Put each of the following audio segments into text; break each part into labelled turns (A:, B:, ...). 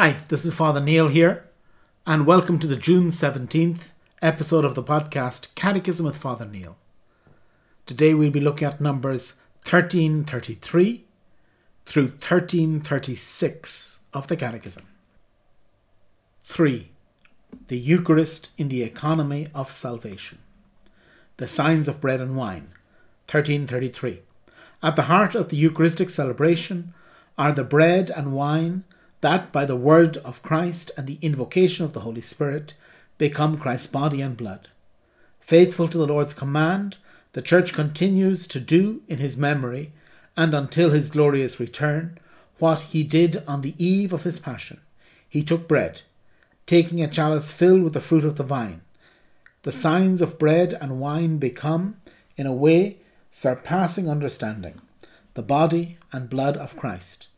A: Hi, this is Father Neil here, and welcome to the June 17th episode of the podcast Catechism with Father Neil. Today we'll be looking at numbers 1333 through 1336 of the Catechism. 3. The Eucharist in the Economy of Salvation. The Signs of Bread and Wine. 1333. At the heart of the Eucharistic celebration are the bread and wine that, by the word of Christ and the invocation of the Holy Spirit, become Christ's body and blood. Faithful to the Lord's command, the Church continues to do in his memory and until his glorious return what he did on the eve of his passion. He took bread, taking a chalice filled with the fruit of the vine. The signs of bread and wine become, in a way, surpassing understanding, the body and blood of Christ.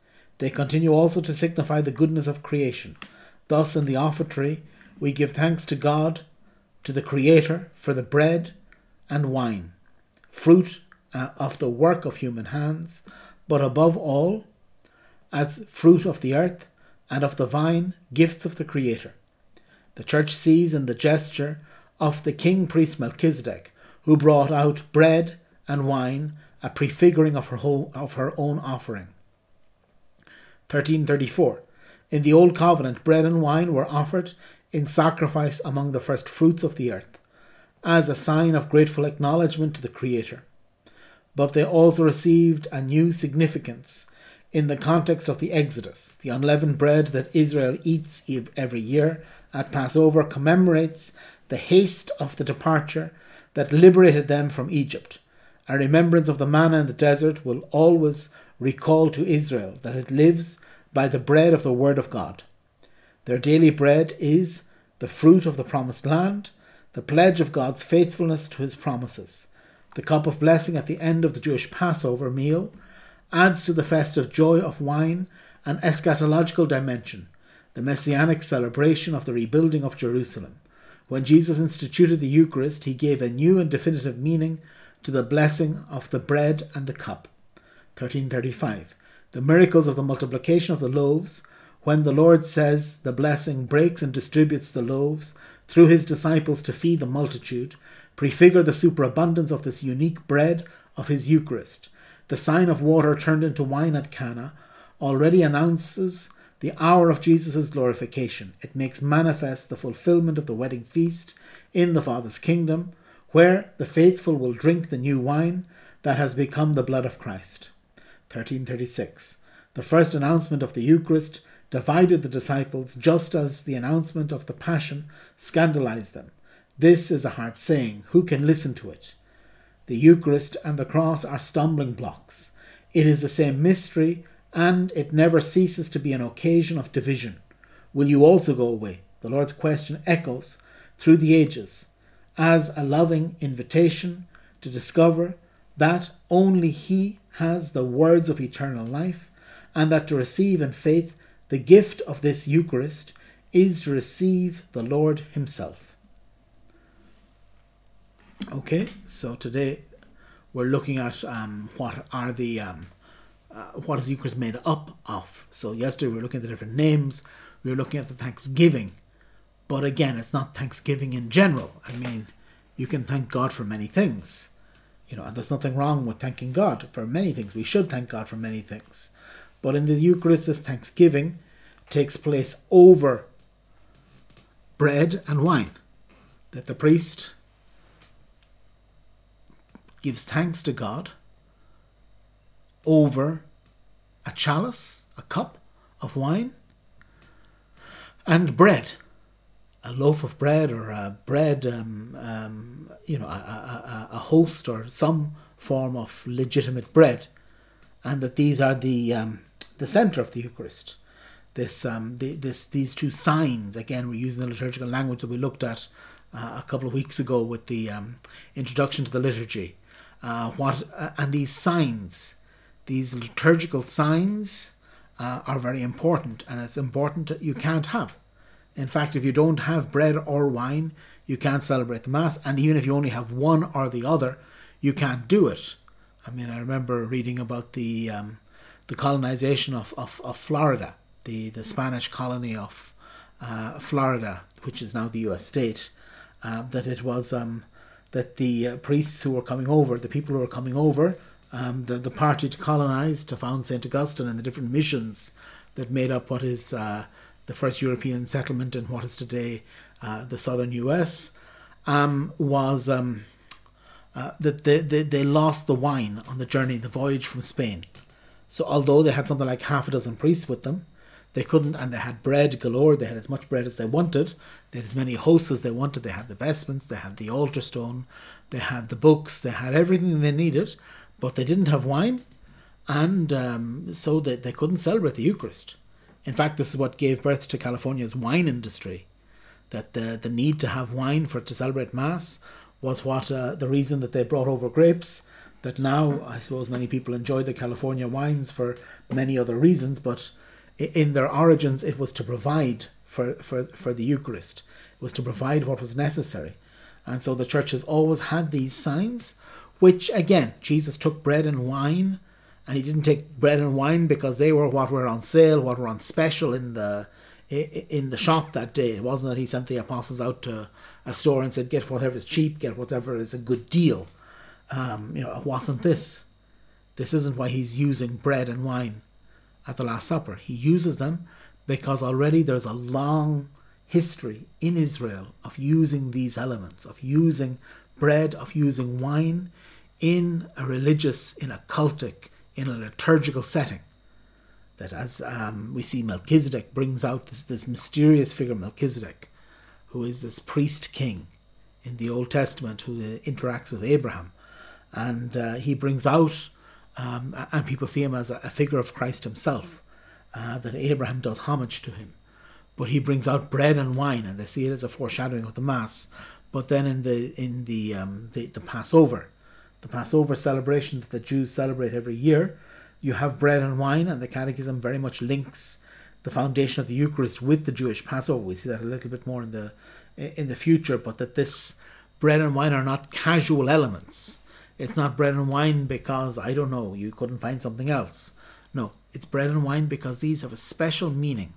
A: They continue also to signify the goodness of creation. Thus, in the offertory, we give thanks to God, to the Creator, for the bread and wine, fruit uh, of the work of human hands, but above all, as fruit of the earth and of the vine, gifts of the Creator. The Church sees in the gesture of the king priest Melchizedek, who brought out bread and wine, a prefiguring of her, whole, of her own offering. 1334. In the Old Covenant, bread and wine were offered in sacrifice among the first fruits of the earth, as a sign of grateful acknowledgement to the Creator. But they also received a new significance in the context of the Exodus. The unleavened bread that Israel eats every year at Passover commemorates the haste of the departure that liberated them from Egypt. A remembrance of the manna in the desert will always recall to Israel that it lives by the bread of the Word of God. Their daily bread is the fruit of the promised land, the pledge of God's faithfulness to his promises. The cup of blessing at the end of the Jewish Passover meal adds to the festive joy of wine an eschatological dimension, the messianic celebration of the rebuilding of Jerusalem. When Jesus instituted the Eucharist, he gave a new and definitive meaning to the blessing of the bread and the cup. 1335. The miracles of the multiplication of the loaves when the Lord says the blessing breaks and distributes the loaves through his disciples to feed the multitude, prefigure the superabundance of this unique bread of his Eucharist. The sign of water turned into wine at Cana already announces the hour of Jesus' glorification. It makes manifest the fulfillment of the wedding feast in the Father's kingdom, where the faithful will drink the new wine that has become the blood of Christ. 1336. The first announcement of the Eucharist divided the disciples just as the announcement of the Passion scandalized them. This is a hard saying. Who can listen to it? The Eucharist and the cross are stumbling blocks. It is the same mystery, and it never ceases to be an occasion of division. Will you also go away? The Lord's question echoes through the ages as a loving invitation to discover that only He has the words of eternal life, and that to receive in faith the gift of this Eucharist is to receive the Lord Himself. Okay, so today we're looking at um, what are the um, uh, what is Eucharist made up of. So yesterday we were looking at the different names. We were looking at the Thanksgiving, but again, it's not Thanksgiving in general. I mean, you can thank God for many things, you know, and there's nothing wrong with thanking God for many things. We should thank God for many things. But in the Eucharist, this thanksgiving takes place over bread and wine. That the priest gives thanks to God over a chalice, a cup of wine, and bread, a loaf of bread or a bread, um, um, you know, a, a, a, host or some form of legitimate bread, and that these are the um, the center of the Eucharist. This, um, the, this, these two signs. Again, we're using the liturgical language that we looked at uh, a couple of weeks ago with the um, introduction to the liturgy. Uh, what uh, and these signs, these liturgical signs, uh, are very important, and it's important that you can't have. In fact, if you don't have bread or wine, you can't celebrate the Mass, and even if you only have one or the other, you can't do it. I mean, I remember reading about the um, the colonization of, of, of Florida the, the Spanish colony of uh, Florida, which is now the U.S. state, uh, that it was um, that the uh, priests who were coming over, the people who were coming over, um, the, the party to colonize, to found St. Augustine and the different missions that made up what is uh, the first European settlement in what is today uh, the southern US, um, was um, uh, that they, they, they lost the wine on the journey, the voyage from Spain. So although they had something like half a dozen priests with them, they couldn't, and they had bread galore. They had as much bread as they wanted. They had as many hosts as they wanted. They had the vestments, they had the altar stone, they had the books, they had everything they needed, but they didn't have wine, and um, so they, they couldn't celebrate the Eucharist. In fact, this is what gave birth to California's wine industry. That the, the need to have wine for to celebrate Mass was what uh, the reason that they brought over grapes. That now, I suppose, many people enjoy the California wines for many other reasons, but in their origins, it was to provide for, for, for the Eucharist. It was to provide what was necessary. And so the church has always had these signs, which again, Jesus took bread and wine, and he didn't take bread and wine because they were what were on sale, what were on special in the in the shop that day. It wasn't that he sent the apostles out to a store and said, "Get whatever is cheap, get whatever is a good deal." Um, you know, it wasn't this. This isn't why he's using bread and wine at the Last Supper. He uses them because already there's a long history in Israel of using these elements, of using bread, of using wine in a religious, in a cultic, in a liturgical setting. That as um, we see Melchizedek brings out this, this mysterious figure, Melchizedek, who is this priest king in the Old Testament who uh, interacts with Abraham. And uh, he brings out um, and people see him as a, a figure of Christ himself, uh, that Abraham does homage to him. But he brings out bread and wine, and they see it as a foreshadowing of the Mass. But then in the in the um, the, the Passover, the Passover celebration that the Jews celebrate every year, you have bread and wine, and the Catechism very much links the foundation of the Eucharist with the Jewish Passover. We see that a little bit more in the in the future, but that this bread and wine are not casual elements it's not bread and wine because, I don't know, you couldn't find something else. No, it's bread and wine because these have a special meaning.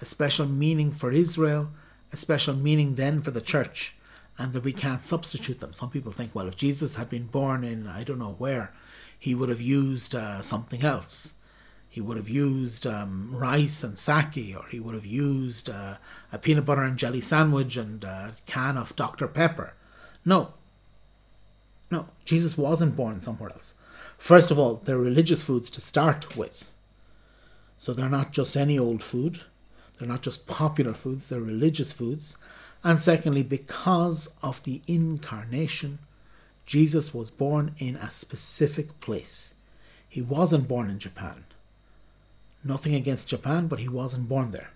A: A special meaning for Israel, a special meaning then for the church, and that we can't substitute them. Some people think, well, if Jesus had been born in, I don't know where, he would have used uh, something else. He would have used um, rice and sake, or he would have used uh, a peanut butter and jelly sandwich and a can of Dr. Pepper. No, no, Jesus wasn't born somewhere else. First of all, they're religious foods to start with. So they're not just any old food, they're not just popular foods, they're religious foods. And secondly, because of the incarnation, Jesus was born in a specific place. He wasn't born in Japan. Nothing against Japan, but he wasn't born there.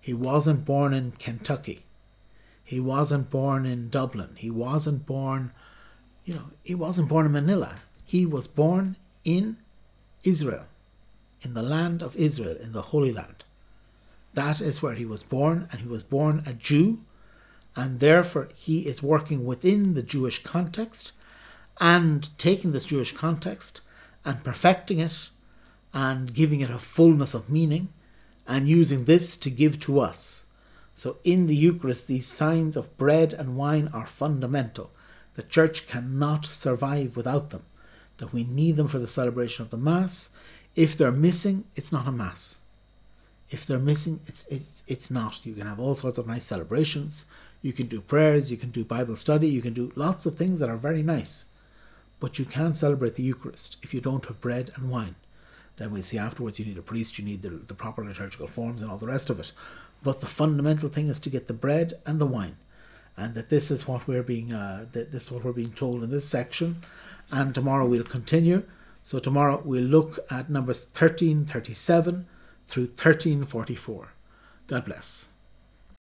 A: He wasn't born in Kentucky. He wasn't born in Dublin. He wasn't born you know, he wasn't born in Manila. He was born in Israel, in the land of Israel, in the Holy Land. That is where he was born, and he was born a Jew, and therefore he is working within the Jewish context and taking this Jewish context and perfecting it and giving it a fullness of meaning and using this to give to us. So in the Eucharist, these signs of bread and wine are fundamental. The church cannot survive without them, that we need them for the celebration of the Mass. If they're missing, it's not a Mass. If they're missing, it's, it's, it's not. You can have all sorts of nice celebrations. You can do prayers, you can do Bible study, you can do lots of things that are very nice. But you can't celebrate the Eucharist if you don't have bread and wine. Then we see afterwards you need a priest, you need the, the proper liturgical forms and all the rest of it. But the fundamental thing is to get the bread and the wine and that this is what we're being uh, that this is what we're being told in this section and tomorrow we'll continue so tomorrow we'll look at numbers 1337 through 1344 god bless